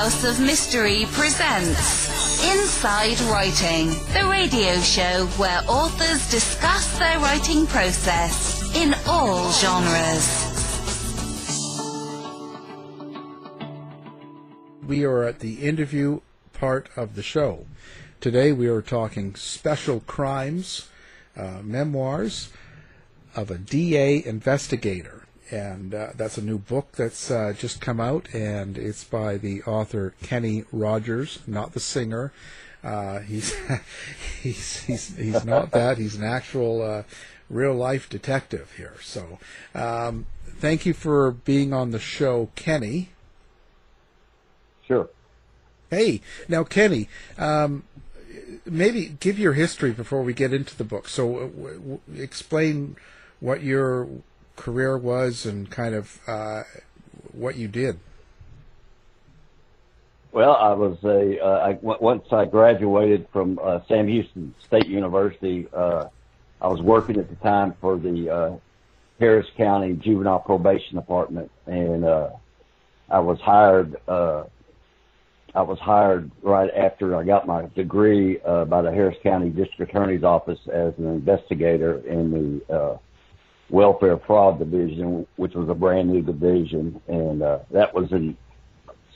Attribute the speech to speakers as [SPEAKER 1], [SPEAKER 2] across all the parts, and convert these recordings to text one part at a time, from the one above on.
[SPEAKER 1] House of Mystery presents Inside Writing, the radio show where authors discuss their writing process in all genres.
[SPEAKER 2] We are at the interview part of the show. Today we are talking special crimes, uh, memoirs of a DA investigator and uh, that's a new book that's uh, just come out, and it's by the author Kenny Rodgers, not the singer. Uh, he's he's he's he's not that. He's an actual uh, real life detective here. So, um, thank you for being on the show, Kenny.
[SPEAKER 3] Sure.
[SPEAKER 2] Hey, now Kenny, um, maybe give your history before we get into the book. So, uh, w- w- explain what your career was and kind of uh, what you did.
[SPEAKER 3] Well, I was a uh, I, once I graduated from uh, Sam Houston State University. Uh, I was working at the time for the uh, Harris County Juvenile Probation Department, and uh, I was hired. Uh, I was hired right after I got my degree uh, by the Harris County District Attorney's Office as an investigator in the uh, welfare fraud division, which was a brand new division, and uh, that was in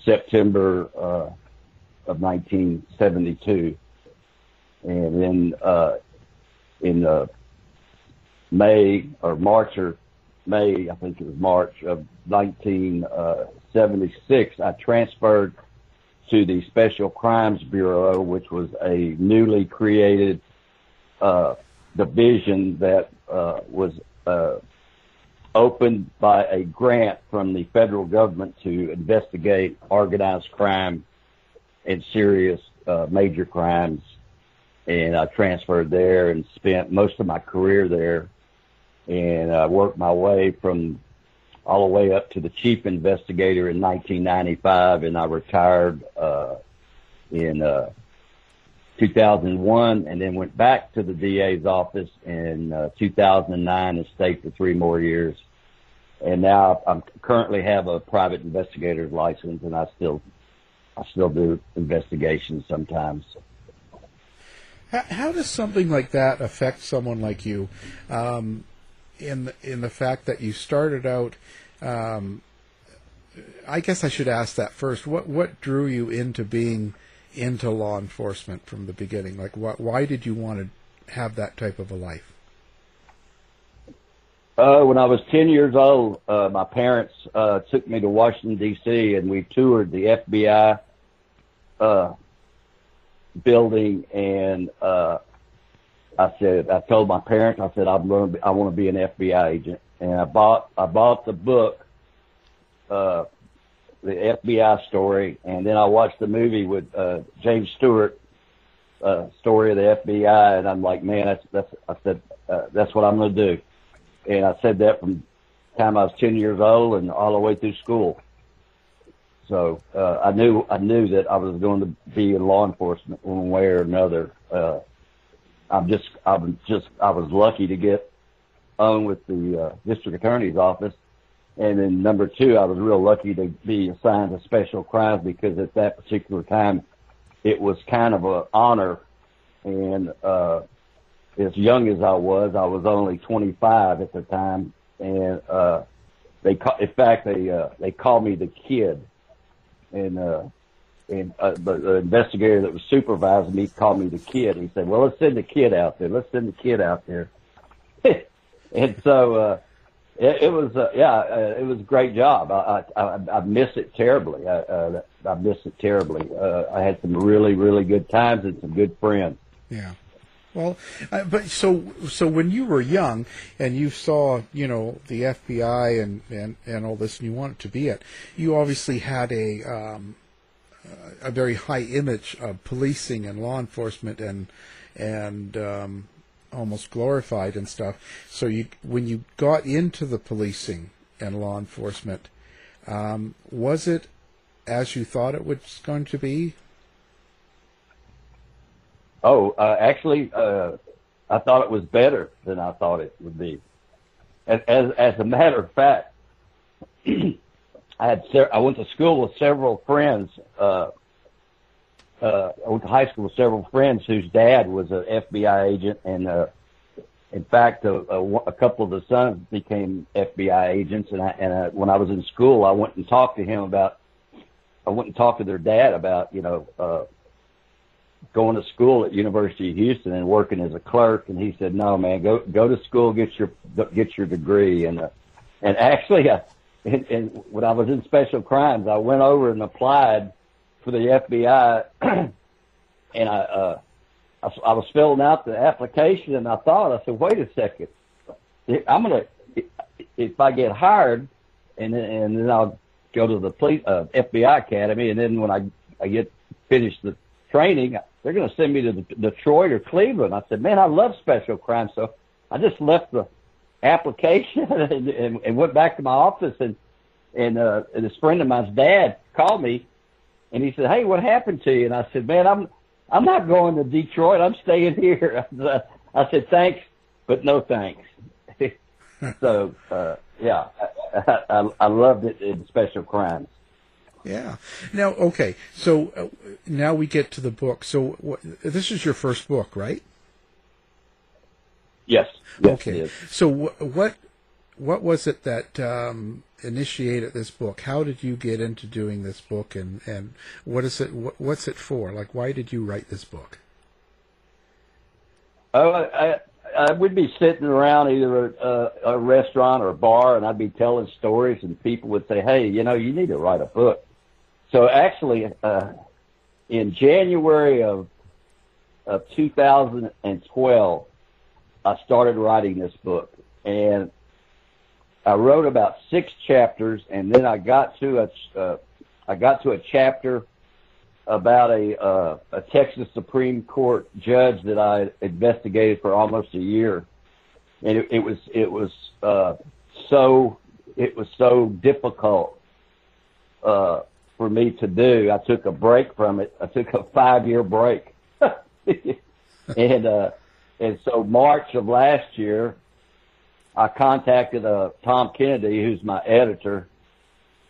[SPEAKER 3] September uh, of 1972, and then uh, in uh, May or March or May, I think it was March of 1976, I transferred to the Special Crimes Bureau, which was a newly created uh, division that uh, was uh, opened by a grant from the federal government to investigate organized crime and serious uh, major crimes. And I transferred there and spent most of my career there. And I worked my way from all the way up to the chief investigator in 1995, and I retired uh, in uh, 2001 and then went back to the DA's office in uh, 2009 and stayed for three more years. And now I currently have a private investigator's license and I still, I still do investigations sometimes.
[SPEAKER 2] How, how does something like that affect someone like you? Um, in in the fact that you started out, um, I guess I should ask that first. What what drew you into being into law enforcement from the beginning? Like, why, why did you want to have that type of a life?
[SPEAKER 3] Uh, when I was 10 years old, uh, my parents uh, took me to Washington, D.C., and we toured the FBI uh, building. And uh, I said, I told my parents, I said, I'm to be, I want to be an FBI agent. And I bought, I bought the book, uh, the FBI story, and then I watched the movie with uh, James Stewart, uh, story of the FBI, and I'm like, man, that's that's I said uh, that's what I'm going to do, and I said that from time I was 10 years old and all the way through school. So uh, I knew I knew that I was going to be in law enforcement one way or another. Uh, I'm just I'm just I was lucky to get on with the uh, district attorney's office and then number two, I was real lucky to be assigned to special crimes because at that particular time, it was kind of an honor. And uh, as young as I was, I was only 25 at the time, and uh, they, ca- in fact, they uh, they called me the kid, and uh, and uh, the, the investigator that was supervising me called me the kid. He said, "Well, let's send the kid out there. Let's send the kid out there." and so. Uh, it, it was, uh, yeah, uh, it was a great job. I, I, I miss it terribly. I, uh, I miss it terribly. Uh, I had some really, really good times and some good friends.
[SPEAKER 2] Yeah. Well, uh, but so so when you were young and you saw you know the FBI and and and all this and you wanted to be it, you obviously had a um, a very high image of policing and law enforcement and and um, almost glorified and stuff. So you, when you got into the policing and law enforcement, um, was it as you thought it was going to be?
[SPEAKER 3] Oh, uh, actually, uh, I thought it was better than I thought it would be. As, as, as a matter of fact, I had I went to school with several friends. Uh, uh, I went to high school with several friends whose dad was an FBI agent, and uh, in fact, a, a, a couple of the sons became FBI agents. And I, and I, when I was in school, I went and talked to him about. I went and talked to their dad about you know uh, going to school at University of Houston and working as a clerk. And he said, "No, man, go go to school, get your get your degree." And uh, and actually, uh, and, and when I was in special crimes, I went over and applied for the FBI, and I, uh, I I was filling out the application, and I thought, I said, "Wait a second, I'm gonna if I get hired, and and then I'll go to the police uh, FBI academy, and then when I I get finished the training, they're going to send me to Detroit or Cleveland. I said, man, I love special crimes. So I just left the application and, and, and went back to my office and, and, uh, and this friend of mine's dad called me and he said, Hey, what happened to you? And I said, man, I'm, I'm not going to Detroit. I'm staying here. I said, thanks, but no thanks. so, uh, yeah, I, I, I loved it in special crimes.
[SPEAKER 2] Yeah. Now, okay. So uh, now we get to the book. So what, this is your first book, right?
[SPEAKER 3] Yes.
[SPEAKER 2] yes okay. So what what was it that um, initiated this book? How did you get into doing this book, and and what is it? What, what's it for? Like, why did you write this book?
[SPEAKER 3] Oh, I, I would be sitting around either a, a restaurant or a bar, and I'd be telling stories, and people would say, "Hey, you know, you need to write a book." So actually, uh, in January of of 2012, I started writing this book, and I wrote about six chapters, and then I got to a uh, I got to a chapter about a uh, a Texas Supreme Court judge that I investigated for almost a year, and it, it was it was uh, so it was so difficult uh, for me to do. I took a break from it. I took a five year break. and uh and so March of last year I contacted uh Tom Kennedy who's my editor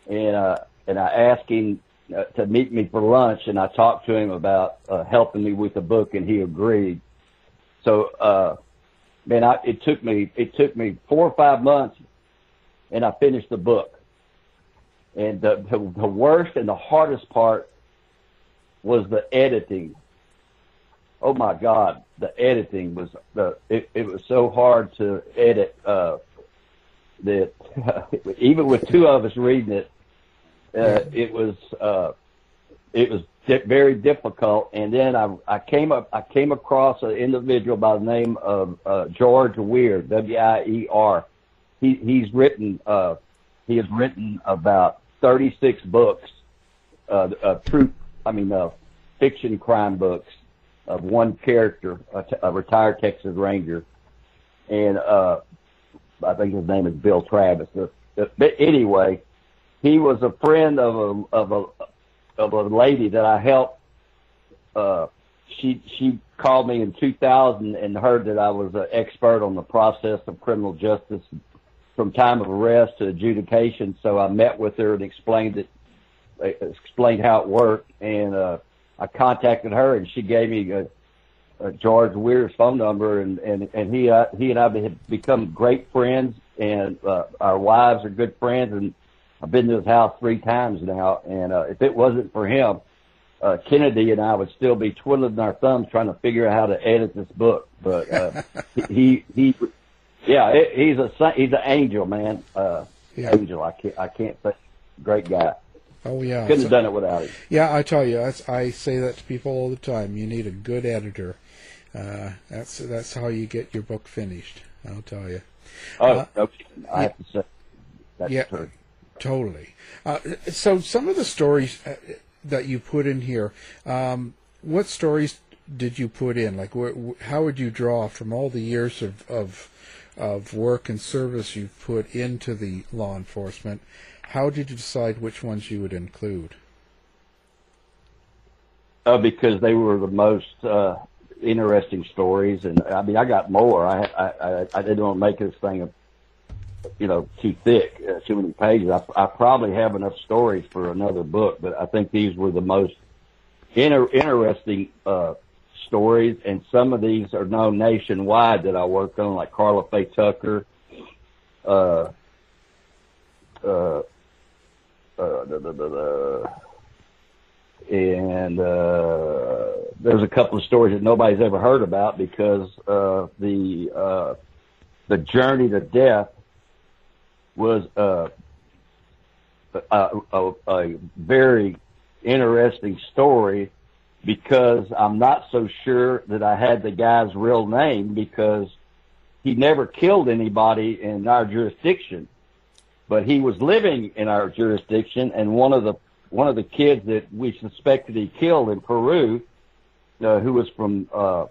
[SPEAKER 3] and uh and I asked him uh, to meet me for lunch and I talked to him about uh helping me with the book and he agreed. So uh man I it took me it took me four or five months and I finished the book and the, the, the worst and the hardest part was the editing. Oh my God, the editing was the it, it was so hard to edit uh, that even with two of us reading it, uh, it was uh, it was di- very difficult. And then I I came up I came across an individual by the name of uh, George Wier W I E R. He he's written uh, he has written about 36 books, uh, uh, true, I mean, uh, fiction crime books of one character, a, a retired Texas Ranger. And, uh, I think his name is Bill Travis. Uh, but anyway, he was a friend of a, of a, of a lady that I helped, uh, she she called me in 2000 and heard that I was an expert on the process of criminal justice from time of arrest to adjudication. So I met with her and explained it, explained how it worked, and uh, I contacted her, and she gave me a, a George Wier's phone number, and and and he uh, he and I have become great friends, and uh, our wives are good friends, and I've been to his house three times now, and uh, if it wasn't for him. Uh, Kennedy and I would still be twiddling our thumbs trying to figure out how to edit this book, but uh, he he yeah, it, he's a he's an angel, man. Uh, yeah. Angel, I can't I can't say great guy.
[SPEAKER 2] Oh yeah,
[SPEAKER 3] couldn't so, have done it without him.
[SPEAKER 2] Yeah, I tell you, I say that to people all the time. You need a good editor. Uh, that's that's how you get your book finished. I'll tell you.
[SPEAKER 3] Oh, uh, okay. I yeah, have to say that's yeah, true.
[SPEAKER 2] Totally. Uh, so some of the stories uh, that you put in here, um, what stories did you put in? Like, wh- how would you draw from all the years of, of of work and service you've put into the law enforcement, how did you decide which ones you would include?
[SPEAKER 3] Uh, because they were the most uh, interesting stories, and I mean, I got more. I I I, didn't want to make this thing you know, too thick, uh, too many pages. I, I probably have enough stories for another book, but I think these were the most inter- interesting uh, stories, and some of these are known nationwide that I worked on, like Karla Faye Tucker, uh, uh, da, da, da. and uh, there's a couple of stories that nobody's ever heard about because uh, the uh, the journey to death was uh, a, a, a very interesting story because I'm not so sure that I had the guy's real name because he never killed anybody in our jurisdiction, but he was living in our jurisdiction, and one of the one of the kids that we suspected he killed in Peru, uh, who was from uh,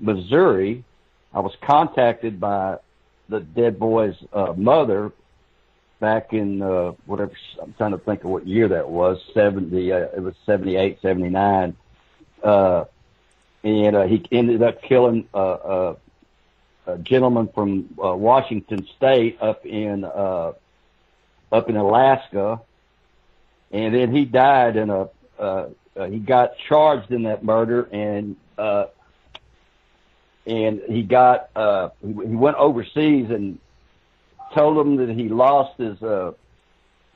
[SPEAKER 3] Missouri, I was contacted by the dead boy's uh, mother back in uh, whatever I'm trying to think of what year that was seventy uh, it was seventy eight seventy nine uh, and uh, he ended up killing uh, uh, a gentleman from uh, Washington State up in uh, up in Alaska, and then he died in a. Uh, uh, he got charged in that murder, and uh, and he got uh, he, he went overseas and told them that he lost his uh,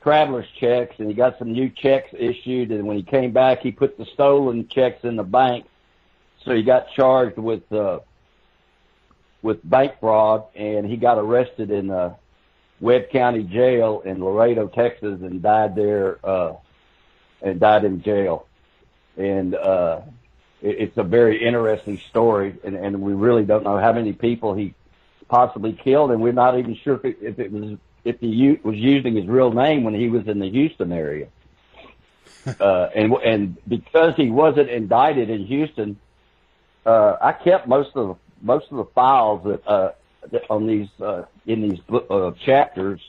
[SPEAKER 3] traveler's checks and he got some new checks issued and when he came back he put the stolen checks in the bank so he got charged with uh with bank fraud and he got arrested in uh Webb County jail in Laredo, Texas and died there uh and died in jail. And uh it, it's a very interesting story and, and we really don't know how many people he possibly killed and we're not even sure if it, if it was if he was using his real name when he was in the Houston area. uh, and and because he wasn't indicted in Houston, uh, I kept most of the, most of the files that, uh, on these uh, in these uh, chapters.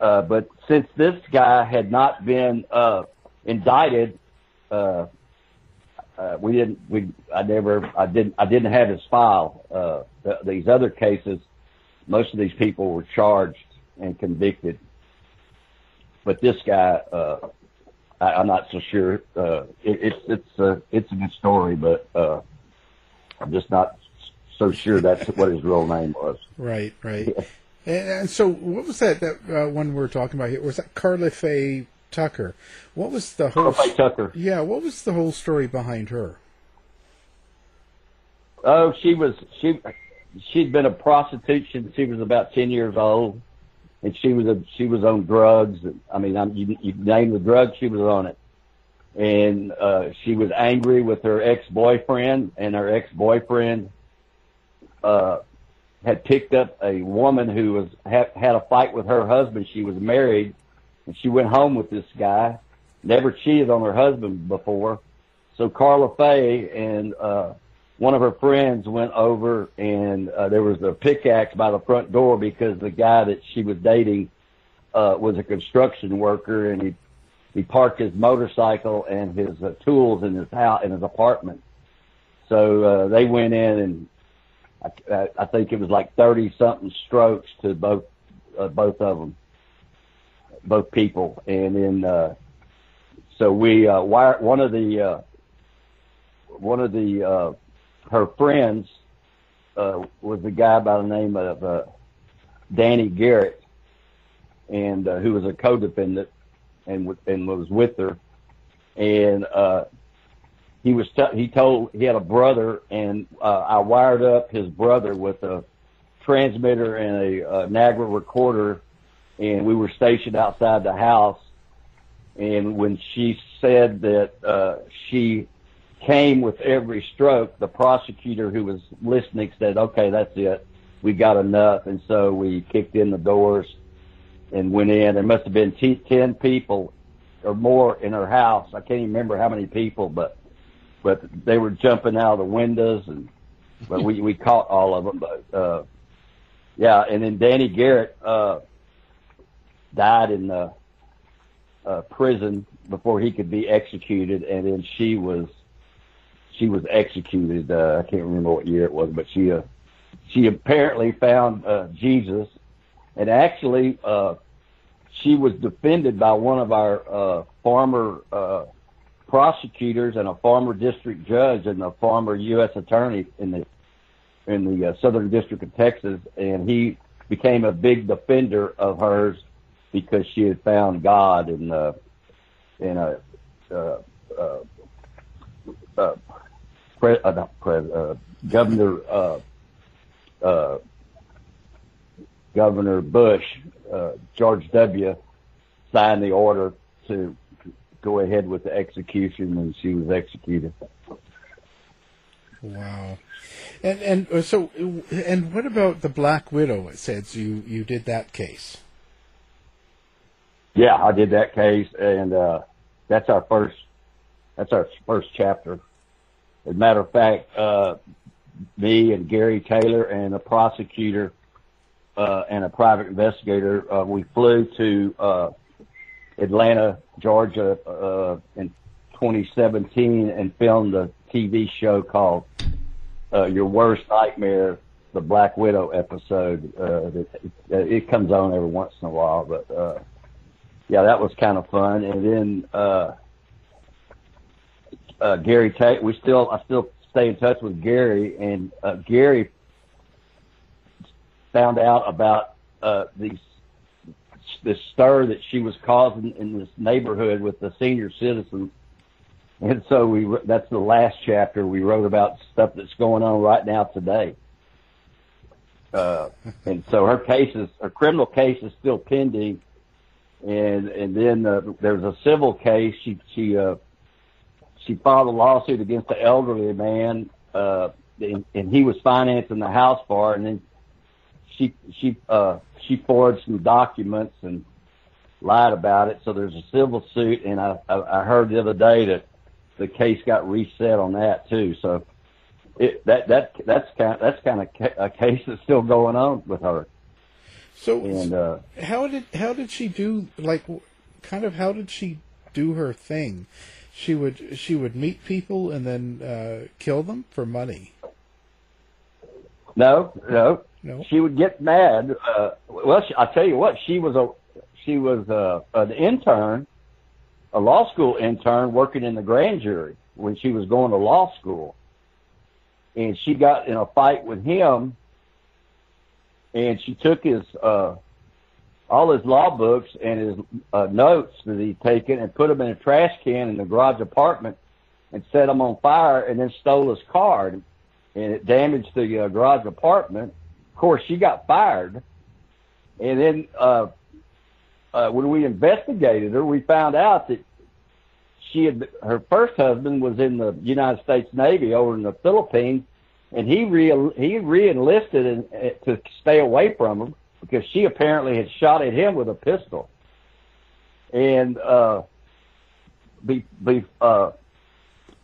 [SPEAKER 3] Uh, but since this guy had not been uh, indicted, uh, uh, we didn't. We I never. I didn't. I didn't have his file. Uh, th- these other cases, most of these people were charged and convicted. But this guy, uh, I, I'm not so sure. Uh, it, it's it's uh, it's a good story, but uh, I'm just not so sure that's what his real name was.
[SPEAKER 2] Right, right. And, and so, what was that that uh, one we are talking about here? Was that Karla Faye Tucker? What was the whole?
[SPEAKER 3] Karla Faye Tucker.
[SPEAKER 2] Yeah, what was the whole story behind her?
[SPEAKER 3] Oh, she was she she'd been a prostitute since she was about ten years old and she was a she was on drugs. I mean, I'm, you, you name the drug, she was on it. And uh, she was angry with her ex boyfriend, and her ex boyfriend uh, had picked up a woman who was had, had a fight with her husband. She was married, and she went home with this guy. Never cheated on her husband before. So Karla Faye and uh, one of her friends went over and uh, there was a pickaxe by the front door because the guy that she was dating uh, was a construction worker and he he parked his motorcycle and his uh, tools in his house in his apartment. So uh, they went in and I, I think it was like thirty something strokes to both uh, both of them, both people, and then uh, so we uh, one of the uh, one of the uh, her friends uh, was a guy by the name of uh, Danny Garrett, and uh, who was a co-defendant and and was with her, and uh, he was t- he told he had a brother, and uh, I wired up his brother with a transmitter and a, a Nagra recorder, and we were stationed outside the house. And when she said that uh, she came with every stroke, the prosecutor who was listening said, okay, that's it. We got enough. And so we kicked in the doors and went in. There must have been t- 10 people or more in her house. I can't even remember how many people, but, but they were jumping out of the windows and, but we, we caught all of them. But, uh, yeah. And then Danny Garrett, uh, died in the, uh, prison before he could be executed. And then she was, she was executed. Uh, I can't remember what year it was, but she uh, she apparently found uh, Jesus and actually, uh, she was defended by one of our uh, former uh, prosecutors and a former district judge and a former U.S. attorney in the in the uh, Southern District of Texas, and he became a big defender of hers because she had found God in uh, in a uh, uh, uh, pre- uh, not pre- uh, Governor uh, uh, Governor Bush, uh, George W. signed the order to go ahead with the execution, and she was executed.
[SPEAKER 2] Wow. And and uh, so and what about the Black Widow? It says you you did that case.
[SPEAKER 3] Yeah, I did that case, and uh, that's our first that's our first chapter. As a matter of fact, uh, me and Gary Taylor and a prosecutor uh, and a private investigator, uh, we flew to uh, Atlanta, Georgia, uh, in 2017 and filmed a TV show called uh, Your Worst Nightmare, the Black Widow episode. Uh, that, it, comes on every once in a while, but uh, yeah, that was kind of fun. And then uh, uh, Gary Tate, we still I still stay in touch with Gary, and uh, Gary found out about uh, these this stir that she was causing in this neighborhood with the senior citizens. And so we that's the last chapter we wrote about stuff that's going on right now today. Uh, and so her case is her criminal case is still pending, and and then uh, there's a civil case. She she uh, she filed a lawsuit against the elderly man, uh, and, and he was financing the house for her, and then she she uh, she forged some documents and lied about it. So there's a civil suit, and I I, I heard the other day that the case got reset on that too. So it that that that's kind of, that's kind of a case that's still going on with her.
[SPEAKER 2] So
[SPEAKER 3] And uh,
[SPEAKER 2] how did how did she do like kind of how did she do her thing? She would she would meet people and then uh, kill them for money.
[SPEAKER 3] no, no,
[SPEAKER 2] No.
[SPEAKER 3] she would get mad. Uh, well, I'll tell you what, she was a she was uh, an intern, a law school intern working in the grand jury when she was going to law school, and she got in a fight with him, and she took his uh, all his law books and his uh, notes that he'd taken and put them in a trash can in the garage apartment and set them on fire and then stole his car and, and it damaged the uh, garage apartment. Course, she got fired. And then uh, uh, when we investigated her, we found out that she had her first husband was in the United States Navy over in the Philippines, and he re he re-enlisted in, uh, to stay away from him because she apparently had shot at him with a pistol. And uh, be, be, uh,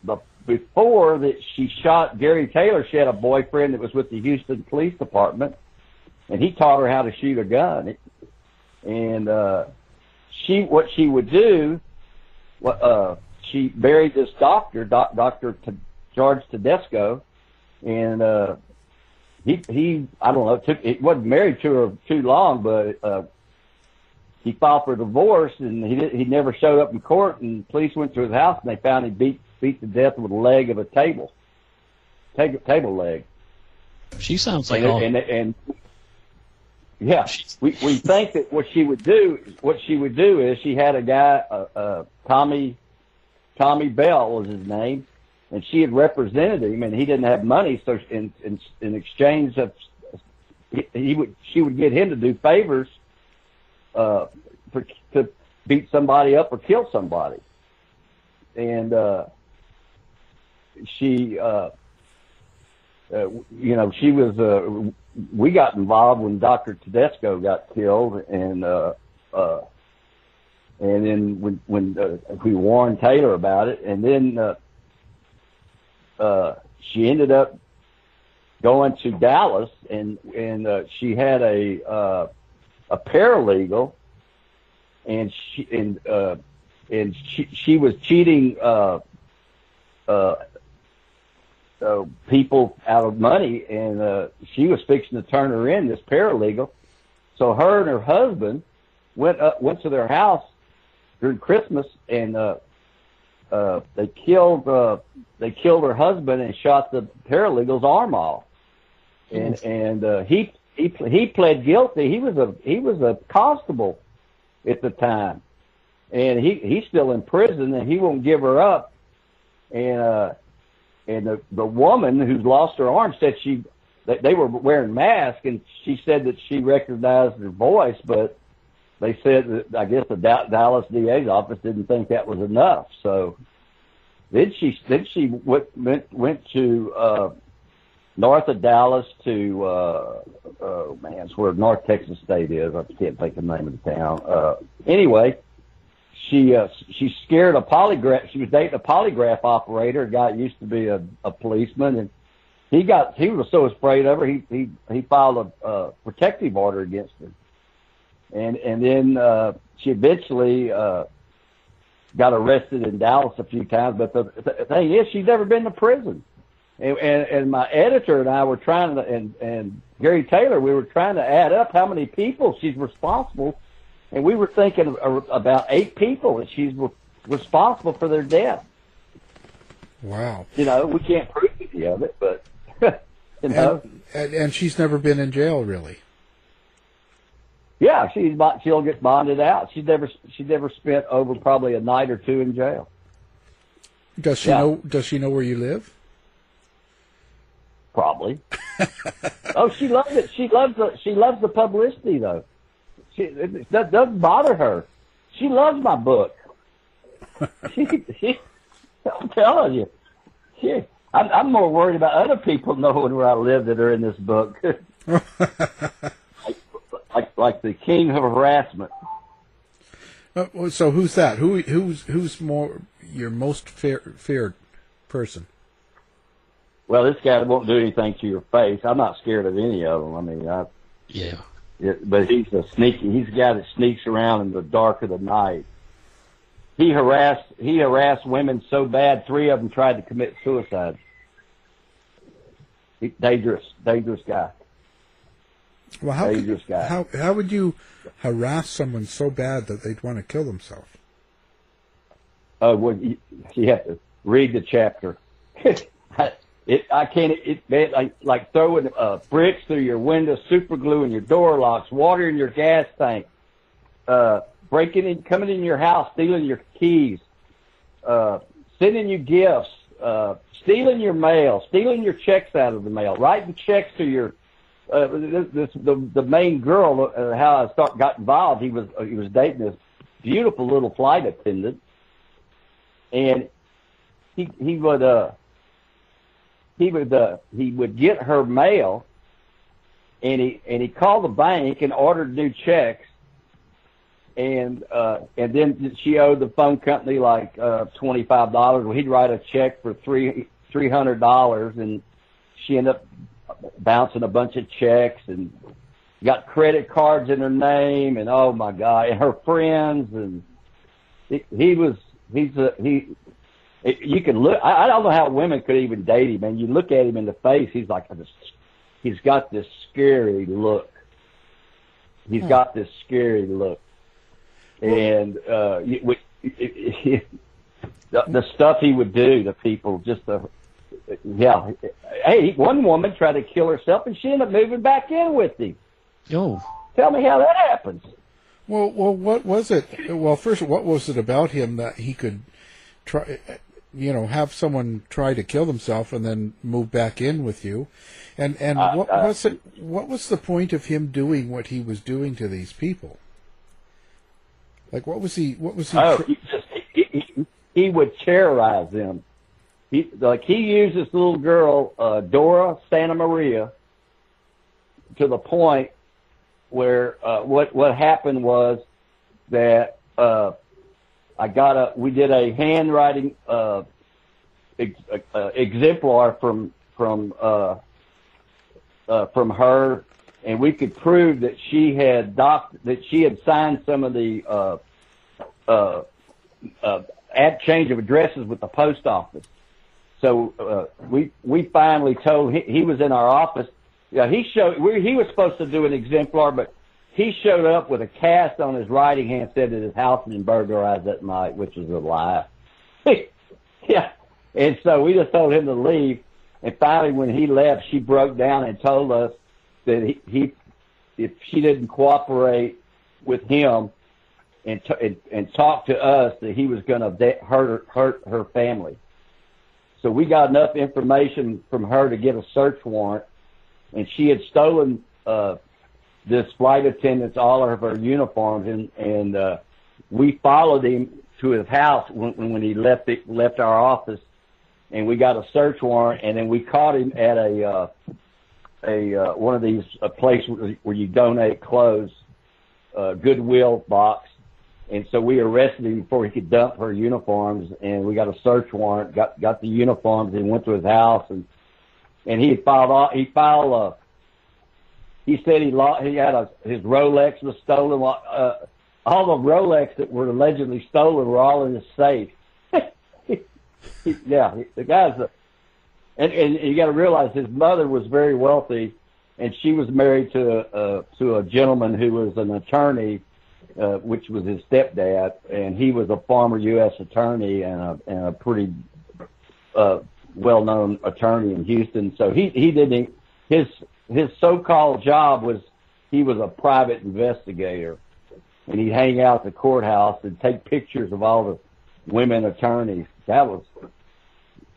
[SPEAKER 3] the, before that she shot Gary Taylor, she had a boyfriend that was with the Houston Police Department, and he taught her how to shoot a gun. And uh, she, what she would do, uh, she married this doctor, doc, Doctor George Tedesco, and uh, he he I don't know took he wasn't married to her too long, but uh, he filed for divorce and he did, he never showed up in court. And police went to his house and they found him beat beat to death with a leg of a table, table table leg.
[SPEAKER 4] She sounds like
[SPEAKER 3] and,
[SPEAKER 4] all.
[SPEAKER 3] and and yeah, we we think that what she would do what she would do is she had a guy uh, uh, Tommy Tommy Bell was his name and she had represented him, and he didn't have money. So in in, in exchange of he would she would get him to do favors uh, for, to beat somebody up or kill somebody, and uh, she. Uh, uh, you know, she was. Uh, we got involved when Doctor Tedesco got killed, and uh, uh, and then when when uh, we warned Taylor about it, and then uh, uh, she ended up going to Dallas, and and uh, she had a uh, a paralegal, and she and uh, and she she was cheating uh, uh, uh, people out of money, and uh, she was fixing to turn her in this paralegal, so her and her husband went up, went to their house during Christmas and uh, uh, they killed uh, they killed her husband and shot the paralegal's arm off. And and uh, he he he pled guilty. He was a he was a constable at the time, and he he's still in prison and he won't give her up. And uh, and the the woman who's lost her arm said she they, they were wearing masks and she said that she recognized her voice, but they said that I guess the Dallas DA's office didn't think that was enough. So then she then she went went, went to uh, north of Dallas to uh, oh man, it's where North Texas State is. I can't think the name of the town. Uh, anyway, she uh, she scared a polygraph. She was dating a polygraph operator. A guy used to be a, a policeman, and he got he was so afraid of her. He he he filed a uh, protective order against her, and and then uh, she eventually uh, got arrested in Dallas a few times. But the, the thing is, she's never been to prison. And, and, and my editor and I were trying to, and, and Gary Taylor, we were trying to add up how many people she's responsible, and we were thinking about eight people that she's responsible for their death.
[SPEAKER 2] Wow.
[SPEAKER 3] You know, we can't prove any of it, but you know.
[SPEAKER 2] And, and, and she's never been in jail, really.
[SPEAKER 3] Yeah, she's she'll get bonded out. She's never she never spent over probably a night or two in jail.
[SPEAKER 2] Does she yeah. know? Does she know where you live?
[SPEAKER 3] Probably. oh, she loves it. She loves the she loves the publicity though. She it, that doesn't bother her. She loves my book. she, she, I'm telling you, she. I'm, I'm more worried about other people knowing where I live that are in this book. like, like, like the king of harassment.
[SPEAKER 2] Uh, so who's that? Who who's who's more your most fear, feared person?
[SPEAKER 3] well, this guy won't do anything to your face. I'm not scared of any of them. I mean, I
[SPEAKER 4] yeah.
[SPEAKER 3] It, but he's a sneaky. He's a guy that sneaks around in the dark of the night. He harassed. He harassed women so bad. Three of them tried to commit suicide. He, dangerous, dangerous guy.
[SPEAKER 2] Well, how dangerous could, guy. How how would you harass someone so bad that they'd want to kill themselves?
[SPEAKER 3] Oh, uh, well, you, you have to read the chapter. It, I can't, it, it like, like throwing, uh, bricks through your windows, super glue in your door locks, water in your gas tank, uh, breaking in, coming in your house, stealing your keys, uh, sending you gifts, uh, stealing your mail, stealing your checks out of the mail, writing checks to your, uh, this, this, the, the main girl, uh, how I start, got involved, he was, uh, he was dating this beautiful little flight attendant. And he, he would, uh, he would uh, he would get her mail, and he and he called the bank and ordered new checks, and uh, and then she owed the phone company like uh, twenty five dollars. Well, he'd write a check for three three hundred dollars, and she ended up bouncing a bunch of checks and got credit cards in her name, and oh my god, and her friends, and he, he was he's a he it, you can look. I, I don't know how women could even date him. And you look at him in the face, he's like this. He's got this scary look. He's hmm. got this scary look, and uh, you, the, the stuff he would do to people, just the yeah. Hey, one woman tried to kill herself, and she ended up moving back in with him.
[SPEAKER 4] Oh,
[SPEAKER 3] tell me how that happens.
[SPEAKER 2] Well, well, what was it? Well, first, what was it about him that he could try? You know have someone try to kill themselves and then move back in with you. And and uh, what uh, was it what was the point of him doing what he was doing to these people? Like what was he what was he
[SPEAKER 3] oh, he, just, he, he, he would terrorize them. He like he used this little girl uh Dora Santa Maria to the point where uh what what happened was that uh I got a, we did a handwriting, uh, ex, uh, exemplar from, from, uh, uh, from her and we could prove that she had doc, that she had signed some of the, uh, uh, uh, ad change of addresses with the post office. So, uh, we, we finally told, he, he was in our office. Yeah, he showed, we, he was supposed to do an exemplar, but he showed up with a cast on his writing hand, said that his house had been burglarized that night, which was a lie. yeah. And so we just told him to leave. And finally, when he left, she broke down and told us that he, he if she didn't cooperate with him and, t- and, and talk to us, that he was going to de- hurt, hurt her family. So we got enough information from her to get a search warrant. And she had stolen, uh, this flight attendant's all of her uniforms and, and, uh, we followed him to his house when, when he left it, left our office and we got a search warrant and then we caught him at a, uh, a, uh, one of these, a place where, you donate clothes, uh, Goodwill box. And so we arrested him before he could dump her uniforms and we got a search warrant, got, got the uniforms and went to his house and, and he filed, all, he filed, he said he lost, he had a, his Rolex was stolen. Uh, all the Rolex that were allegedly stolen were all in his safe. yeah, the guy's a, and, and you got to realize his mother was very wealthy and she was married to uh, to a gentleman who was an attorney, uh, which was his stepdad, and he was a former U.S. attorney and a, and a pretty uh, well-known attorney in Houston. So he he didn't his his so-called job was he was a private investigator, and he'd hang out at the courthouse and take pictures of all the women attorneys. That was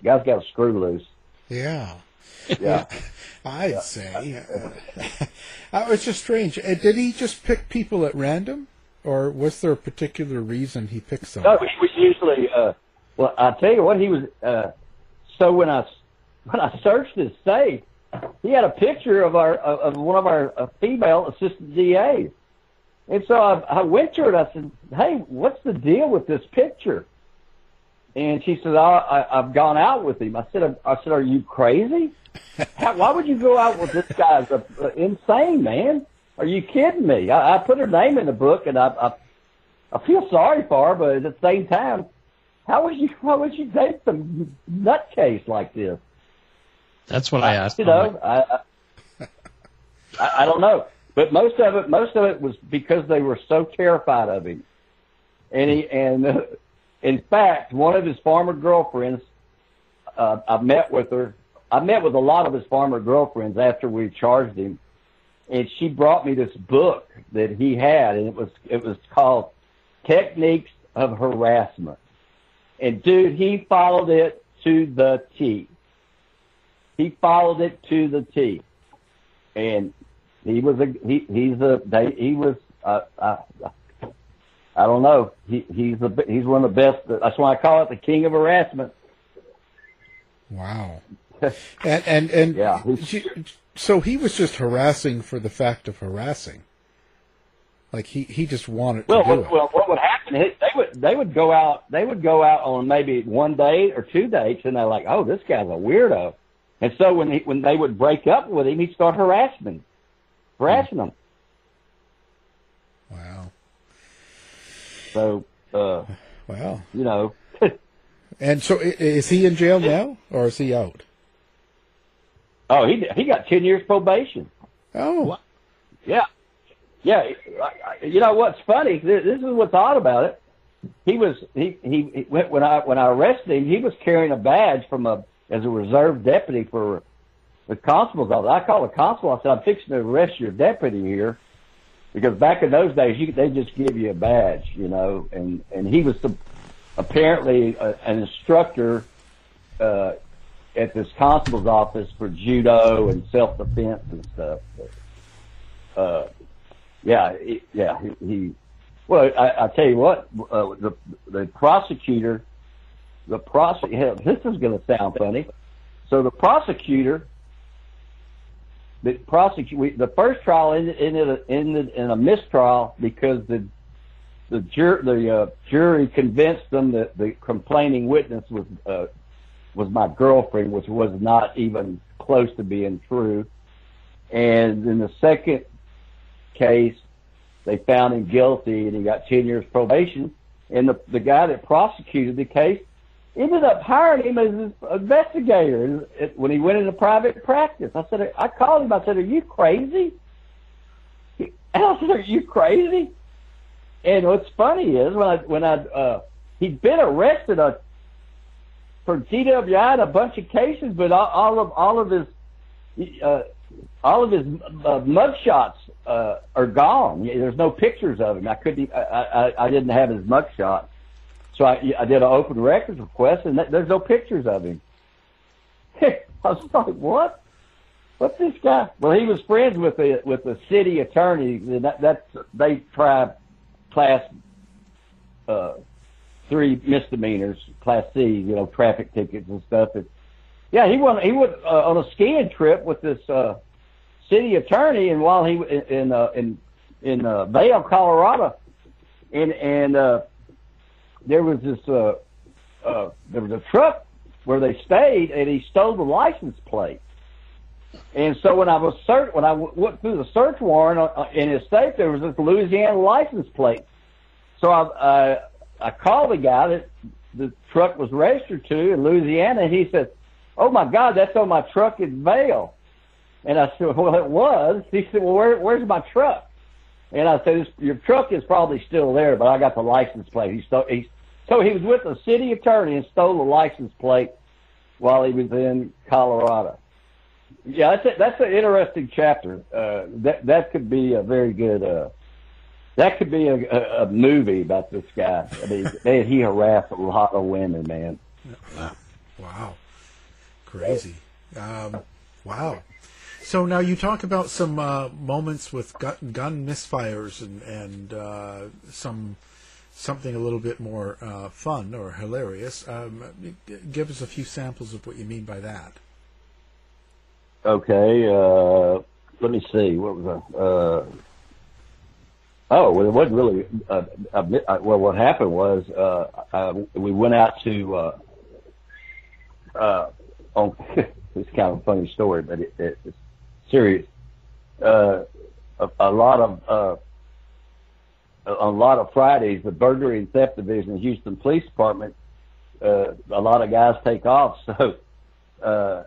[SPEAKER 3] guy's got a screw loose.
[SPEAKER 2] Yeah.
[SPEAKER 3] Yeah.
[SPEAKER 2] I'd yeah. say. Uh, it was just strange. Uh, did he just pick people at random, or was there a particular reason he picked them?
[SPEAKER 3] No, he was usually. Uh, well, I tell you what, he was. Uh, so when I when I searched his safe, he had a picture of our of one of our uh, female assistant DAs, and so I, I went to her and I said, "Hey, what's the deal with this picture?" And she said, I, I, I've gone out with him. I said, I said, are you crazy? How, why would you go out with this guy's a, a, insane, man? Are you kidding me? I, I put her name in the book, and I, I I feel sorry for her, but at the same time, how would you how would you date some nutcase like this?
[SPEAKER 4] That's what I asked.
[SPEAKER 3] You know, I, I I don't know, but most of it most of it was because they were so terrified of him, and he and. Uh, in fact, one of his former girlfriends, uh, I met with her. I met with a lot of his former girlfriends after we charged him, and she brought me this book that he had, and it was it was called Techniques of Harassment. And dude, he followed it to the T. He followed it to the T, and he was a he he's a they, he was uh, uh, I don't know. He, he's the he's one of the best. That's why I call it the king of harassment.
[SPEAKER 2] Wow. and and and
[SPEAKER 3] yeah.
[SPEAKER 2] so he was just harassing for the fact of harassing. Like he he just wanted
[SPEAKER 3] well,
[SPEAKER 2] to do
[SPEAKER 3] what,
[SPEAKER 2] it.
[SPEAKER 3] Well, what would happen? They would they would go out they would go out on maybe one date or two dates, and they're like, oh, this guy's a weirdo. And so when he, when they would break up with him, he'd start harassing harassing them.
[SPEAKER 2] Wow.
[SPEAKER 3] So, uh,
[SPEAKER 2] wow,
[SPEAKER 3] you know.
[SPEAKER 2] and so, is he in jail now, or is he out?
[SPEAKER 3] Oh, he he got ten years probation.
[SPEAKER 2] Oh,
[SPEAKER 3] yeah, yeah. You know what's funny? This is what's odd about it. He was he he when I when I arrested him, he was carrying a badge from a as a reserve deputy for the constable's office. I called the constable. I said, "I'm fixing to arrest your deputy here." because back in those days, you, they just give you a badge, you know, and and he was the, apparently a, an instructor uh, at this constable's office for judo and self defense and stuff. But, uh, yeah, yeah, he, he. Well, I, I tell you what, uh, the the prosecutor, the prosecutor. This is going to sound funny. So the prosecutor the prosecute the first trial ended, ended, ended in a mistrial because the the, jur, the uh, jury convinced them that the complaining witness was uh, was my girlfriend, which was not even close to being true. And in the second case, they found him guilty, and he got ten years probation. And the the guy that prosecuted the case ended up hiring him as an investigator when he went into private practice. I said, I called him. I said, "Are you crazy?" And I said, "Are you crazy?" And what's funny is when I when I uh, he'd been arrested uh, for DWI in a bunch of cases, but all, all of all of his uh, all of his uh, mug shots uh, are gone. There's no pictures of him. I couldn't. I, I, I didn't have his mug shot, so I, I did an open records request, and th- there's no pictures of him. I was like, what? What's this guy? Well, he was friends with the with the city attorney. That, that's they tried class uh, three misdemeanors, class C, you know, traffic tickets and stuff. And yeah, he went he went uh, on a skiing trip with this uh, city attorney, and while he in uh, in in uh, Vail, Colorado, and and uh, there was this uh, uh, there was a truck where they stayed, and he stole the license plate. And so when I was search, when I w- went through the search warrant uh, in his safe, there was this Louisiana license plate. So I uh, I called the guy that the truck was registered to in Louisiana, and he said, "Oh my God, that's on my truck in Vail." And I said, "Well, it was." He said, "Well, where, where's my truck?" And I said, "Your truck is probably still there, but I got the license plate." He stole. He, so he was with the city attorney and stole the license plate while he was in Colorado. Yeah, that's a, that's an interesting chapter. Uh, that that could be a very good. Uh, that could be a, a, a movie about this guy. I mean, man, he harassed a lot of women, man.
[SPEAKER 2] Wow, crazy. Um, wow. So now you talk about some uh, moments with gun, gun misfires and and uh, some something a little bit more uh, fun or hilarious. Um, give us a few samples of what you mean by that.
[SPEAKER 3] Okay, uh, let me see. What was I? Uh, oh, well, it wasn't really. Uh, uh, well, what happened was uh, uh, we went out to. Uh, uh, on it's kind of a funny story, but it, it, it's serious. Uh, a, a lot of uh, on a lot of Fridays, the burglary and theft division Houston Police Department, uh, a lot of guys take off. So uh,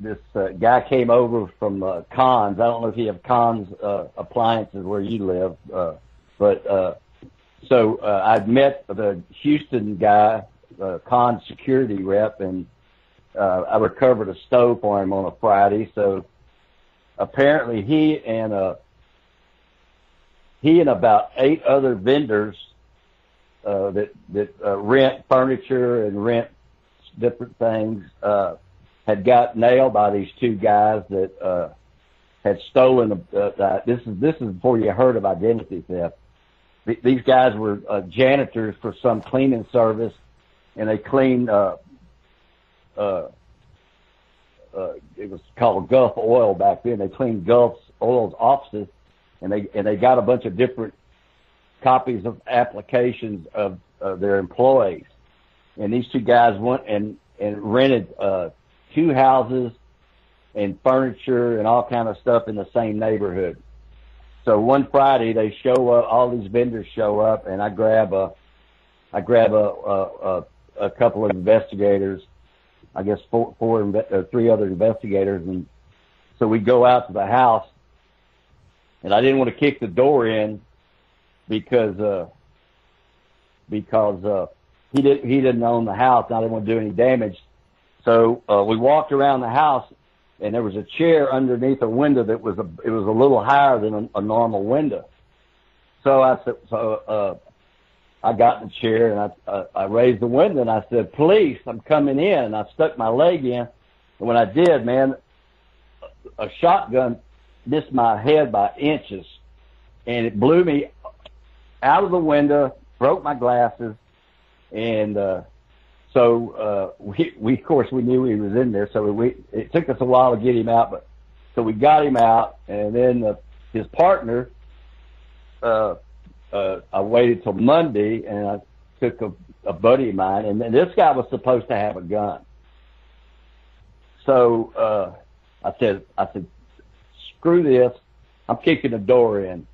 [SPEAKER 3] this uh, guy came over from uh, Conn's. I don't know if you have Conn's uh, appliances where you live, uh, but uh, so uh, I'd met the Houston guy, uh, Conn's security rep, and uh, I recovered a stove for him on a Friday. So apparently he and uh, he and about eight other vendors uh, that that uh, rent furniture and rent different things uh, had got nailed by these two guys that uh, had stolen. Uh, uh, this is this is before you heard of identity theft. Th- These guys were uh, janitors for some cleaning service, and they cleaned. Uh, uh, uh, it was called Gulf Oil back then. They cleaned Gulf Oil's offices, and they and they got a bunch of different copies of applications of, of their employees. And these two guys went and and rented uh, two houses and furniture and all kind of stuff in the same neighborhood. So one Friday they show up, all these vendors show up, and I grab a, I grab a a, a, a couple of investigators, I guess four, four, inve- uh, three other investigators, and so we go out to the house, and I didn't want to kick the door in because uh, because uh, he didn't he didn't own the house, and I didn't want to do any damage. So uh, we walked around the house, and there was a chair underneath a window that was a it was a little higher than a, a normal window. So I said, so uh, I got in the chair and I uh, I raised the window and I said, "Police, I'm coming in." And I stuck my leg in, and when I did, man, a shotgun missed my head by inches, and it blew me out of the window, broke my glasses, and uh, so uh, we, we of course we knew he was in there. So we it took us a while to get him out, but so we got him out, and then uh, his partner. Uh, uh, I waited till Monday, and I took a, a buddy of mine, and this guy was supposed to have a gun. So uh, I said, I said, screw this, I'm kicking the door in.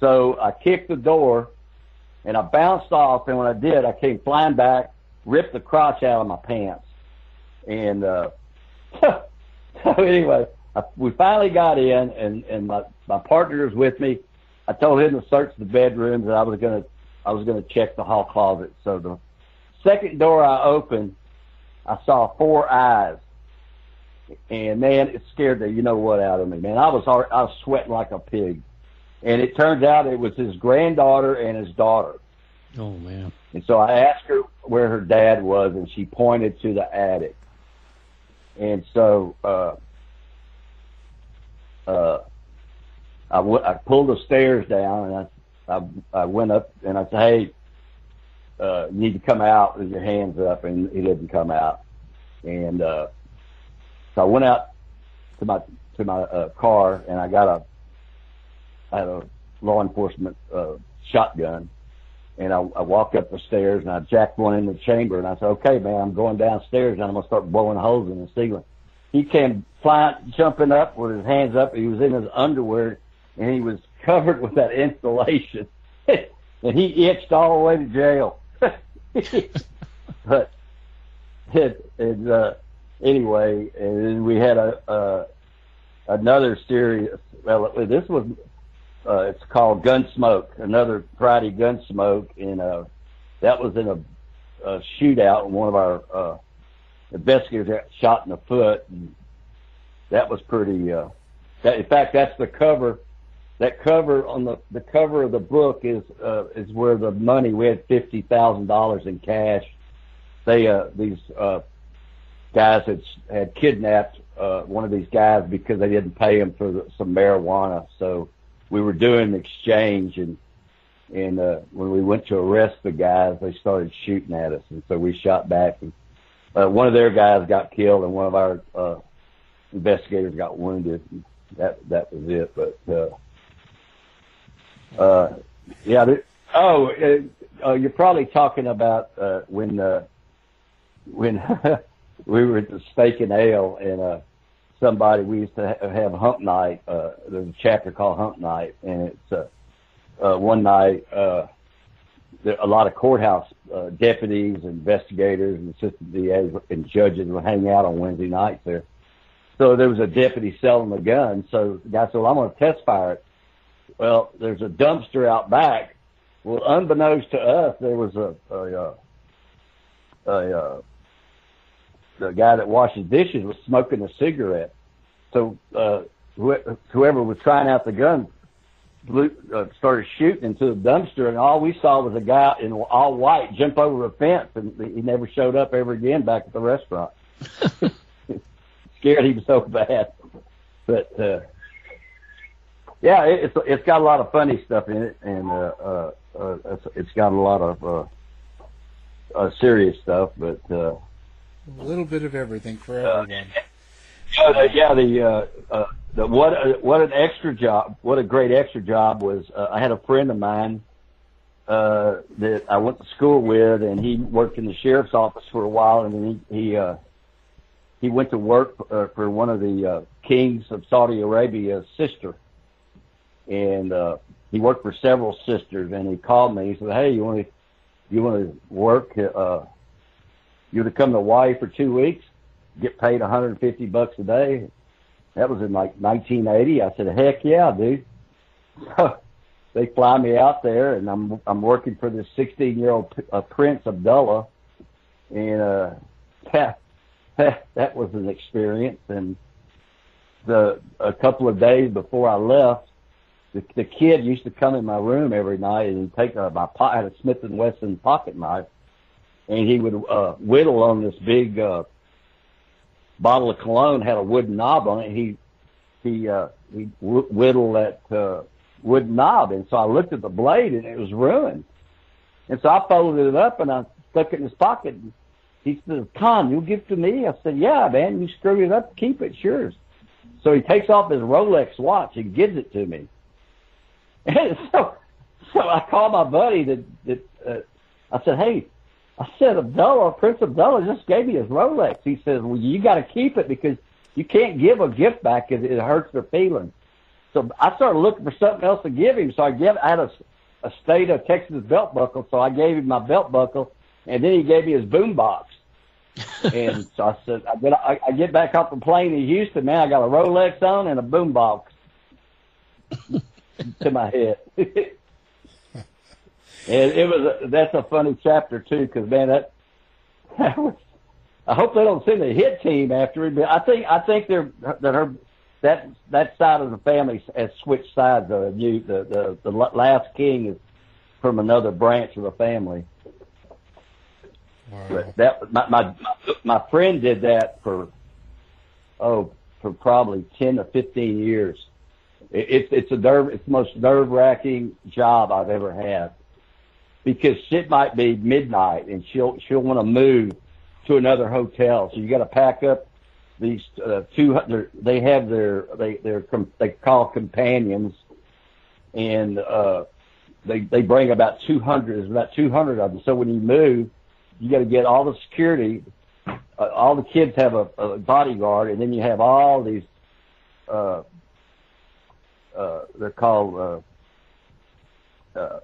[SPEAKER 3] So I kicked the door, and I bounced off, and when I did, I came flying back, ripped the crotch out of my pants, and uh, so anyway, I, we finally got in, and and my my partner was with me, I told him to search the bedrooms, and I was gonna I was gonna check the hall closet. So the second door I opened, I saw four eyes, and man, it scared the you know what out of me, man. I was hard, I was sweating like a pig, and it turns out it was his granddaughter and his daughter.
[SPEAKER 4] Oh man.
[SPEAKER 3] And so I asked her where her dad was, and she pointed to the attic. And so uh, uh, I, w- I pulled the stairs down, and I, I, I went up, and I said, "Hey, uh, you need to come out with your hands up," and he didn't come out. And uh, so I went out to my to my uh, car, and I got a I had a law enforcement uh, shotgun, and I, I walked up the stairs and I jacked one in the chamber and I said, okay, man, I'm going downstairs and I'm going to start blowing holes in the ceiling. He came flying, jumping up with his hands up. He was in his underwear and he was covered with that insulation and he itched all the way to jail. but it, it, uh, anyway, and then we had a, another serious, well, this was uh, it's called Gunsmoke, another Friday Gunsmoke, and uh, that was in a, a shootout. And one of our uh, investigators got shot in the foot, and that was pretty. Uh, that, in fact, that's the cover. That cover on the the cover of the book is uh, is where the money. We had fifty thousand dollars in cash. They uh, these uh, guys had had kidnapped uh, one of these guys because they didn't pay him for the, some marijuana. So we were doing an exchange and and uh, when we went to arrest the guys, they started shooting at us, and so we shot back. And uh, one of their guys got killed, and one of our uh, investigators got wounded. That that was it. But uh, uh, yeah. There, oh, uh, uh, you're probably talking about uh, when uh, when we were at the Steak and Ale, and uh, somebody we used to ha- have hump night. Uh, there's a chapter called Hump Night, and it's uh, uh, one night. Uh, a lot of courthouse uh, deputies, investigators, and assistant DAs and judges would hang out on Wednesday nights there. So there was a deputy selling the gun. So the guy said, "Well, I'm going to test fire it." Well, there's a dumpster out back. Well, unbeknownst to us, there was a a, uh, a, a the guy that washes dishes was smoking a cigarette. So uh, wh- whoever was trying out the gun blew, uh, started shooting into the dumpster, and all we saw was a guy in all white jump over a fence, and he never showed up ever again back at the restaurant. Scared him so bad, but uh, yeah, it's it's got a lot of funny stuff in it, and uh, uh, uh, it's, it's got a lot of uh, uh, serious stuff, but. Uh,
[SPEAKER 2] A little bit of everything for everyone.
[SPEAKER 3] Yeah, the, yeah, the, uh, uh, the what uh, what an extra job, what a great extra job was. Uh, I had a friend of mine uh, that I went to school with, and he worked in the sheriff's office for a while, and then he he uh, he went to work uh, for one of the uh, kings of Saudi Arabia's sister, and uh, he worked for several sisters. And he called me. He said, "Hey, you want to you want to work? Uh, you want to come to Hawaii for two weeks?" get paid 150 bucks a day. That was in like 1980. I said, heck yeah, dude. So they fly me out there and I'm, I'm working for this 16 year old uh, Prince Abdullah. And, uh, that, that, that was an experience. And the, a couple of days before I left, the, the kid used to come in my room every night and take uh, my pot, had a Smith and Wesson pocket knife and he would, uh, whittle on this big, uh, bottle of cologne had a wooden knob on it. He he uh, he wh- whittled that uh, wooden knob, and so I looked at the blade, and it was ruined. And so I folded it up and I stuck it in his pocket. He said, "Con, you'll give it to me?" I said, "Yeah, man. You screw it up, keep it, sure." So he takes off his Rolex watch and gives it to me. And so, so I called my buddy that that uh, I said, "Hey." I said, Abdullah, Prince Abdullah just gave me his Rolex. He says, well, you got to keep it because you can't give a gift back because it hurts their feelings. So I started looking for something else to give him. So I gave, I had a, a state of Texas belt buckle. So I gave him my belt buckle and then he gave me his boom box. and so I said, I I, I get back off the plane in Houston, man, I got a Rolex on and a boom box. To my head. and it was a, that's a funny chapter too, because man, that, that was. I hope they don't send a hit team after it. But I think I think they're that her that that side of the family has switched sides. The new the the the last king is from another branch of the family.
[SPEAKER 2] Wow.
[SPEAKER 3] But that my my my friend did that for oh for probably ten to fifteen years. It, it's it's a nerve it's the most nerve wracking job I've ever had because shit might be midnight and she'll she'll want to move to another hotel, so you got to pack up these uh, two. They have their they they're they call companions, and uh, they they bring about two hundred. About two hundred of them. So when you move, you got to get all the security. Uh, all the kids have a, a bodyguard, and then you have all these. Uh, uh, they're called uh, uh,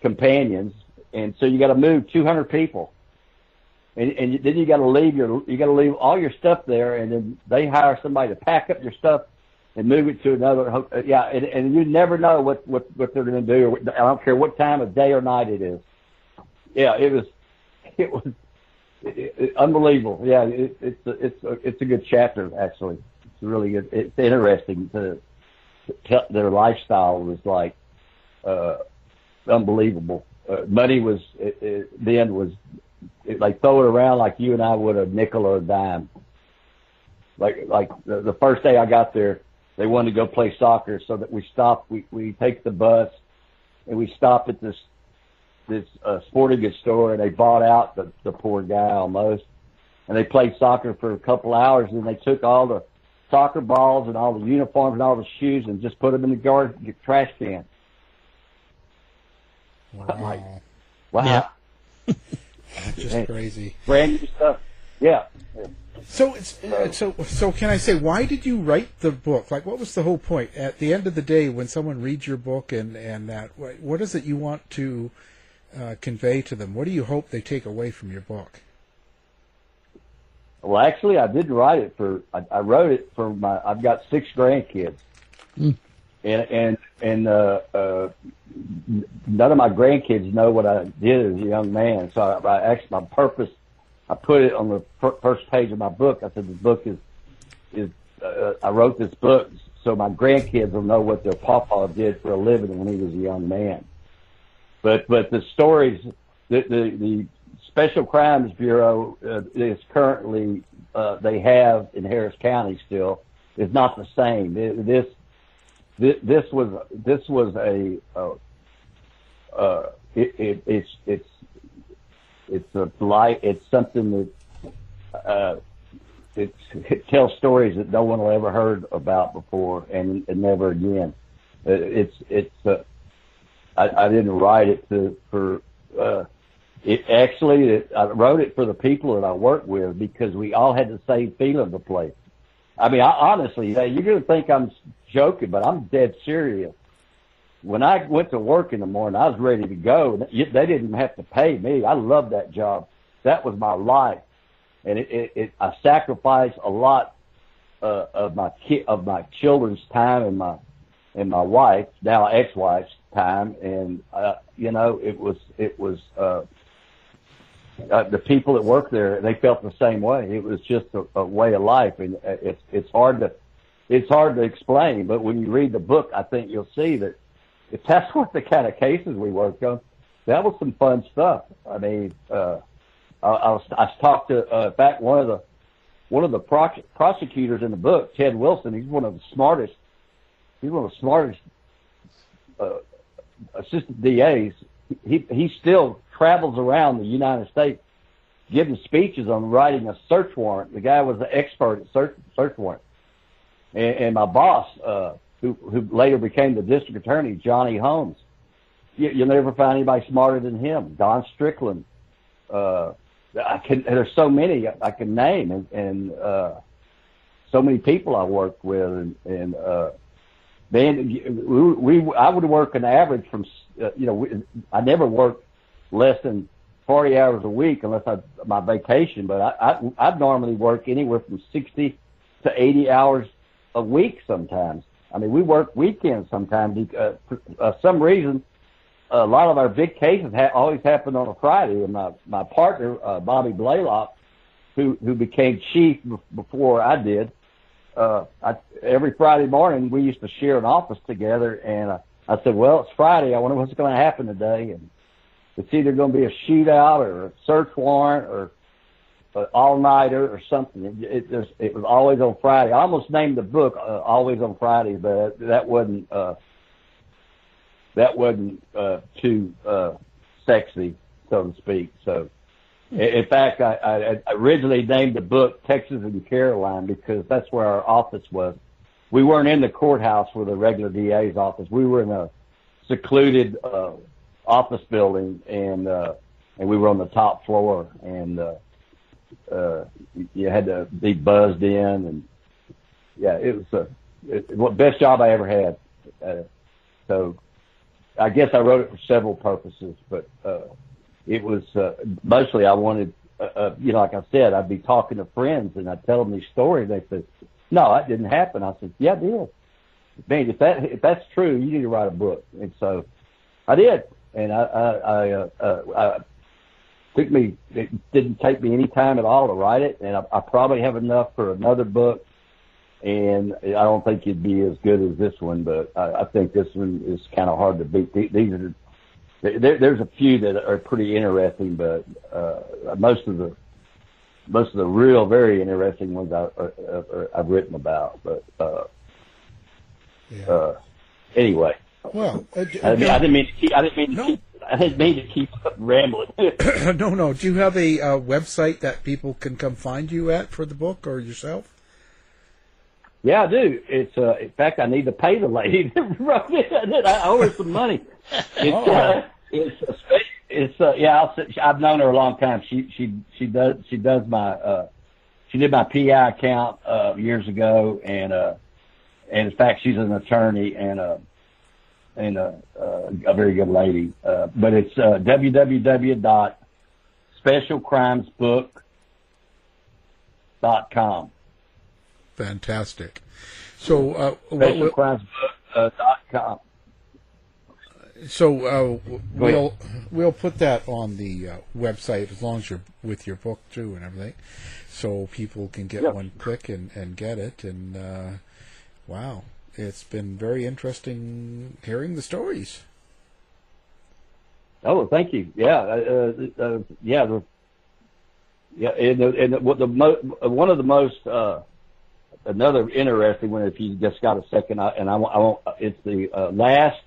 [SPEAKER 3] companions, and so you got to move 200 people, and, and then you got to leave your you got to leave all your stuff there, and then they hire somebody to pack up your stuff and move it to another. Uh, yeah, and, and you never know what what what they're going to do. Or I don't care what time of day or night it is. Yeah, it was it was it, it, unbelievable. Yeah, it, it's a, it's a, it's a good chapter actually. It's really good. It's interesting to, their lifestyle was like uh, unbelievable. Uh, money was it, it, then was it, like throw it around like you and I would a nickel or a dime. Like like the, the first day I got there, they wanted to go play soccer, so that we stopped. We we take the bus and we stop at this this uh, sporting goods store and they bought out the, the poor guy almost. And they played soccer for a couple hours and they took all the soccer balls and all the uniforms and all the shoes and just put them in the garbage trash can.
[SPEAKER 2] Wow.
[SPEAKER 3] Like, wow.
[SPEAKER 4] Yeah.
[SPEAKER 2] Just
[SPEAKER 3] Hey.
[SPEAKER 2] crazy.
[SPEAKER 3] Brand new stuff. Yeah.
[SPEAKER 2] So it's uh, so so. Can I say why did you write the book? Like, what was the whole point? At the end of the day, when someone reads your book and and that, what, what is it you want to uh, convey to them? What do you hope they take away from your book?
[SPEAKER 3] Well, actually, I didn't write it for. I, I wrote it for my. I've got six grandkids, and and and uh, uh, none of my grandkids know what I did as a young man. So I, I actually my purpose. I put it on the fir- first page of my book. I said the book is is. Uh, I wrote this book so my grandkids will know what their papa did for a living when he was a young man. But but the stories, the the, the Special Crimes Bureau uh, is currently uh, they have in Harris County still is not the same. This this, this was this was a uh, uh, it, it, it's it's it's a light. It's something that uh, it, it tells stories that no one will ever heard about before and, and never again. It, it's it's uh, I, I didn't write it to for uh, it actually it, I wrote it for the people that I work with because we all had the same feeling of the place. I mean, I, honestly, you're going to think I'm joking, but I'm dead serious. When I went to work in the morning, I was ready to go. They didn't have to pay me. I loved that job. That was my life, and it, it, it I sacrificed a lot uh, of my ki- of my children's time and my and my wife, now ex-wife's time, and uh, you know, it was it was uh, uh, the people that work there. They felt the same way. It was just a, a way of life, and uh, it's it's hard to it's hard to explain. But when you read the book, I think you'll see that if that's what the kind of cases we worked on, that was some fun stuff. I mean, uh, I, I was I talked to uh, in fact one of the one of the prose- prosecutors in the book, Ted Wilson. He's one of the smartest. He's one of the smartest uh, assistant DAs. He he still travels around the United States giving speeches on writing a search warrant. The guy was an expert at search search warrant. And, and my boss, uh, who who later became the district attorney, Johnny Holmes. You, you'll never find anybody smarter than him. Don Strickland. Uh, I can. There's so many I can name, and, and uh, so many people I worked with, and, and uh, man, we, we I would work an average from, uh, you know, we, I never worked less than 40 hours a week unless I my vacation, but I, I I'd normally work anywhere from 60 to 80 hours a week sometimes. I mean, we work weekends sometimes. Uh, for uh, some reason, a lot of our big cases ha- always happen on a Friday. And my my partner, uh, Bobby Blaylock, who who became chief b- before I did, uh, I, every Friday morning we used to share an office together. And uh, I said, "Well, it's Friday. I wonder what's going to happen today." And it's either going to be a shootout or a search warrant or an all nighter or something. It, it, just, it was always on Friday. I almost named the book uh, "Always on Friday," but that wasn't uh, that wasn't uh, too uh, sexy, so to speak. So, in, in fact, I, I originally named the book "Texas and Caroline" because that's where our office was. We weren't in the courthouse with the regular DA's office. We were in a secluded uh, office building, and uh, and we were on the top floor, and uh, uh, you had to be buzzed in, and yeah, it was a it, what best job I ever had. Uh, so I guess I wrote it for several purposes, but uh, it was uh, mostly I wanted, uh, uh, you know, like I said, I'd be talking to friends and I'd tell them these stories. They said, "No, that didn't happen." I said, "Yeah, it did." Man, if that if that's true, you need to write a book. And so I did, and I I, I, uh, uh, I took me it didn't take me any time at all to write it, and I, I probably have enough for another book. And I don't think it'd be as good as this one, but I, I think this one is kind of hard to beat. These are there, there's a few that are pretty interesting, but uh, most of the most of the real very interesting ones I, uh, I've written about. But uh,
[SPEAKER 2] Yeah.
[SPEAKER 3] uh, anyway,
[SPEAKER 2] well, uh,
[SPEAKER 3] I didn't, I didn't mean to keep. I didn't mean to
[SPEAKER 2] No.
[SPEAKER 3] keep. I didn't mean to keep rambling.
[SPEAKER 2] no, no. Do you have a uh, website that people can come find you at for the book or yourself?
[SPEAKER 3] yeah, I do. It's uh, in fact, I need to pay the lady that wrote it. I owe her some money. It's uh, it's a spe- it's uh, yeah. I'll, I've known her a long time. She she she does she does my uh, she did my PI account uh, years ago, and uh, and in fact, she's an attorney and uh, and uh, uh, a very good lady. Uh, but it's uh, www.specialcrimesbook.com.
[SPEAKER 2] Fantastic. So, uh,
[SPEAKER 3] Specialcrimesbook.com.
[SPEAKER 2] so uh, we'll we'll put that on the uh, website as long as you're with your book too and everything, so people can get
[SPEAKER 3] Yeah.
[SPEAKER 2] one click and, and get it. And uh, wow, it's been very interesting hearing the stories.
[SPEAKER 3] Oh, thank you. Yeah, uh, uh, uh, yeah, the, yeah, and, the, and what the mo- one of the most uh, another interesting one. If you just got a second, I, and I, I won't. It's the uh, last.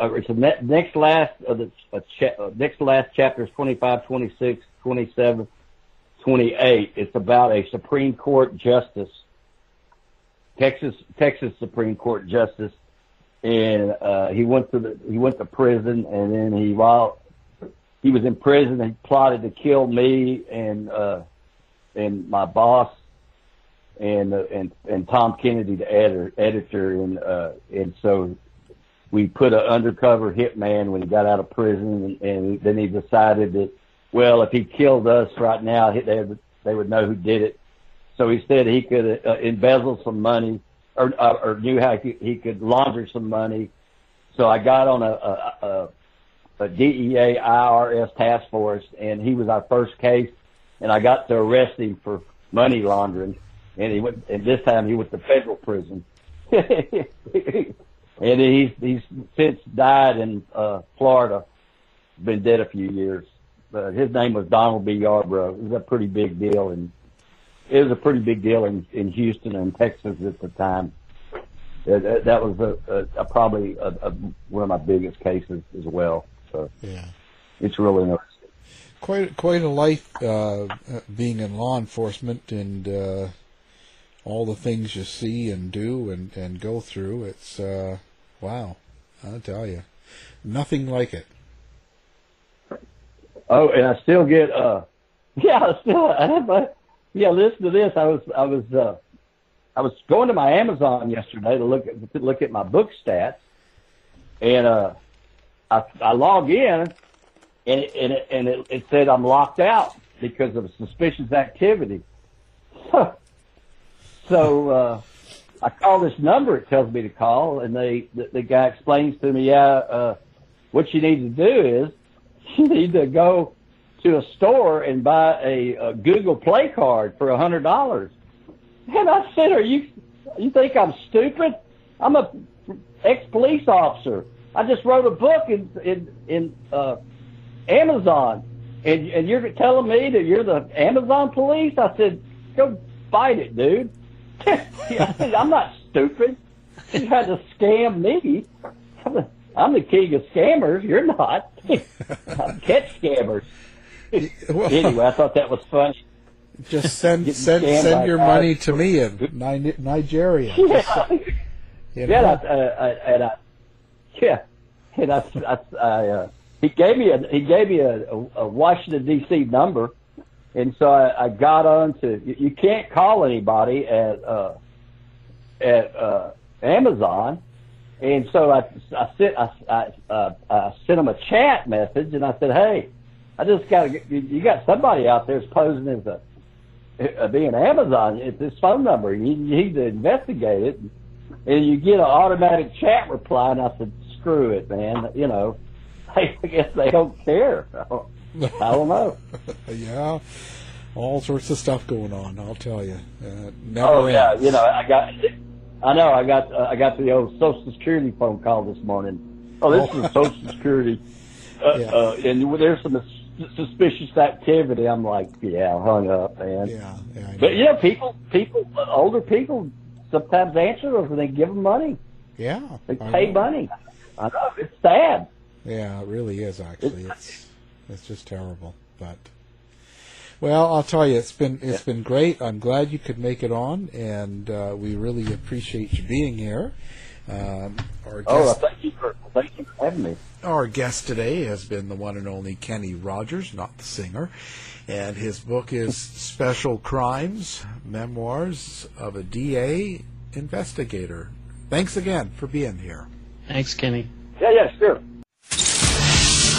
[SPEAKER 3] Uh, it's the ne- next last of the uh, cha- uh, next last chapters 25, 26, 27, 28. It's about a Supreme Court justice, Texas Texas Supreme Court justice and uh, he went to the he went to prison, and then he while he was in prison, he plotted to kill me and uh, and my boss and uh, and and Tom Kennedy, the editor, editor, and uh, and so we put an undercover hitman when he got out of prison, and, and then he decided that well, if he killed us right now, they they would know who did it. So he said he could uh, embezzle some money or, uh, or knew how he, could launder some money. So I got on a, a, a, a DEA IRS task force, and he was our first case, and I got to arrest him for money laundering, and he went, and this time he went to federal prison, and he's he's since died in uh, Florida, been dead a few years. But his name was Donald B. Yarbrough. It was a pretty big deal, and it was a pretty big deal in, in Houston and Texas at the time. That, that- that was a, a, a probably a, a, one of my biggest cases as well. So
[SPEAKER 2] Yeah.
[SPEAKER 3] it's really interesting.
[SPEAKER 2] Quite quite a life uh, uh, being in law enforcement and uh, all the things you see and do and, and go through. It's uh, wow, I tell you, nothing like it.
[SPEAKER 3] Oh, and I still get uh, yeah, I still I have my yeah. Listen to this. I was I was uh, I was going to my Amazon yesterday to look at to look at my book stats, and uh, I I log in, and it, and it, and it, it said I'm locked out because of suspicious activity. so uh, I call this number. It tells me to call, and they the, the guy explains to me, yeah, uh, what you need to do is you need to go to a store and buy a, a Google Play card for a hundred dollars. And I said, "Are you? You think I'm stupid? I'm a ex police officer. I just wrote a book in in in uh, Amazon, and and you're telling me that you're the Amazon police?" I said, "Go fight it, dude." Said, "I'm not stupid. You had to scam me. I'm the, I'm the king of scammers. You're not. I catch scammers."
[SPEAKER 2] Well,
[SPEAKER 3] anyway, I thought that was funny.
[SPEAKER 2] just send send send your
[SPEAKER 3] guys.
[SPEAKER 2] money to me in Ni- Nigeria.
[SPEAKER 3] Yeah,
[SPEAKER 2] You
[SPEAKER 3] yeah,
[SPEAKER 2] know?
[SPEAKER 3] and I, uh, I, and I, yeah, and I, I, I uh, he gave me a he gave me a, a, a Washington D.C. number, and so I, I got on to you, you can't call anybody at uh, at uh, Amazon, and so I I sent I I, uh, I sent him a chat message, and I said, hey, I just got to you, you got somebody out there that's posing as a uh, being Amazon, it's this phone number. You, you need to investigate it. And you get an automatic chat reply, and I said, screw it, man. You know, I guess they don't care. I don't know.
[SPEAKER 2] yeah, all sorts of stuff going on. I'll tell you. Uh, never
[SPEAKER 3] Oh yeah,
[SPEAKER 2] ends.
[SPEAKER 3] you know, I got, I know, I got, uh, I got the old Social Security phone call this morning. Oh, this
[SPEAKER 2] Oh.
[SPEAKER 3] is Social Security, uh,
[SPEAKER 2] Yeah.
[SPEAKER 3] uh, and there's some suspicious activity. I'm like, yeah, I hung up, man.
[SPEAKER 2] Yeah, yeah.
[SPEAKER 3] But know, people, people, older people sometimes answer those and they give them money.
[SPEAKER 2] yeah,
[SPEAKER 3] They
[SPEAKER 2] I
[SPEAKER 3] pay
[SPEAKER 2] know.
[SPEAKER 3] money. I know it's sad.
[SPEAKER 2] Yeah, it really is actually. It's it's just terrible. But well, I'll tell you, it's been it's been great. I'm glad you could make it on, and uh, we really appreciate you being here. Um, our
[SPEAKER 3] Oh,
[SPEAKER 2] guest,
[SPEAKER 3] thank you for thank you for having me.
[SPEAKER 2] Our guest today has been the one and only Kenny Rodgers, not the singer, and his book is Special Crimes: Memoirs of a DA Investigator. Thanks again for being here.
[SPEAKER 4] Thanks, Kenny.
[SPEAKER 3] Yeah, yeah, sure.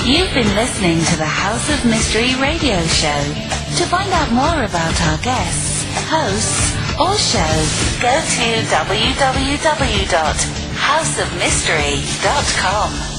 [SPEAKER 1] You've been listening to the House of Mystery radio show. To find out more about our guests, hosts, or shows, go to www.houseofmystery.com.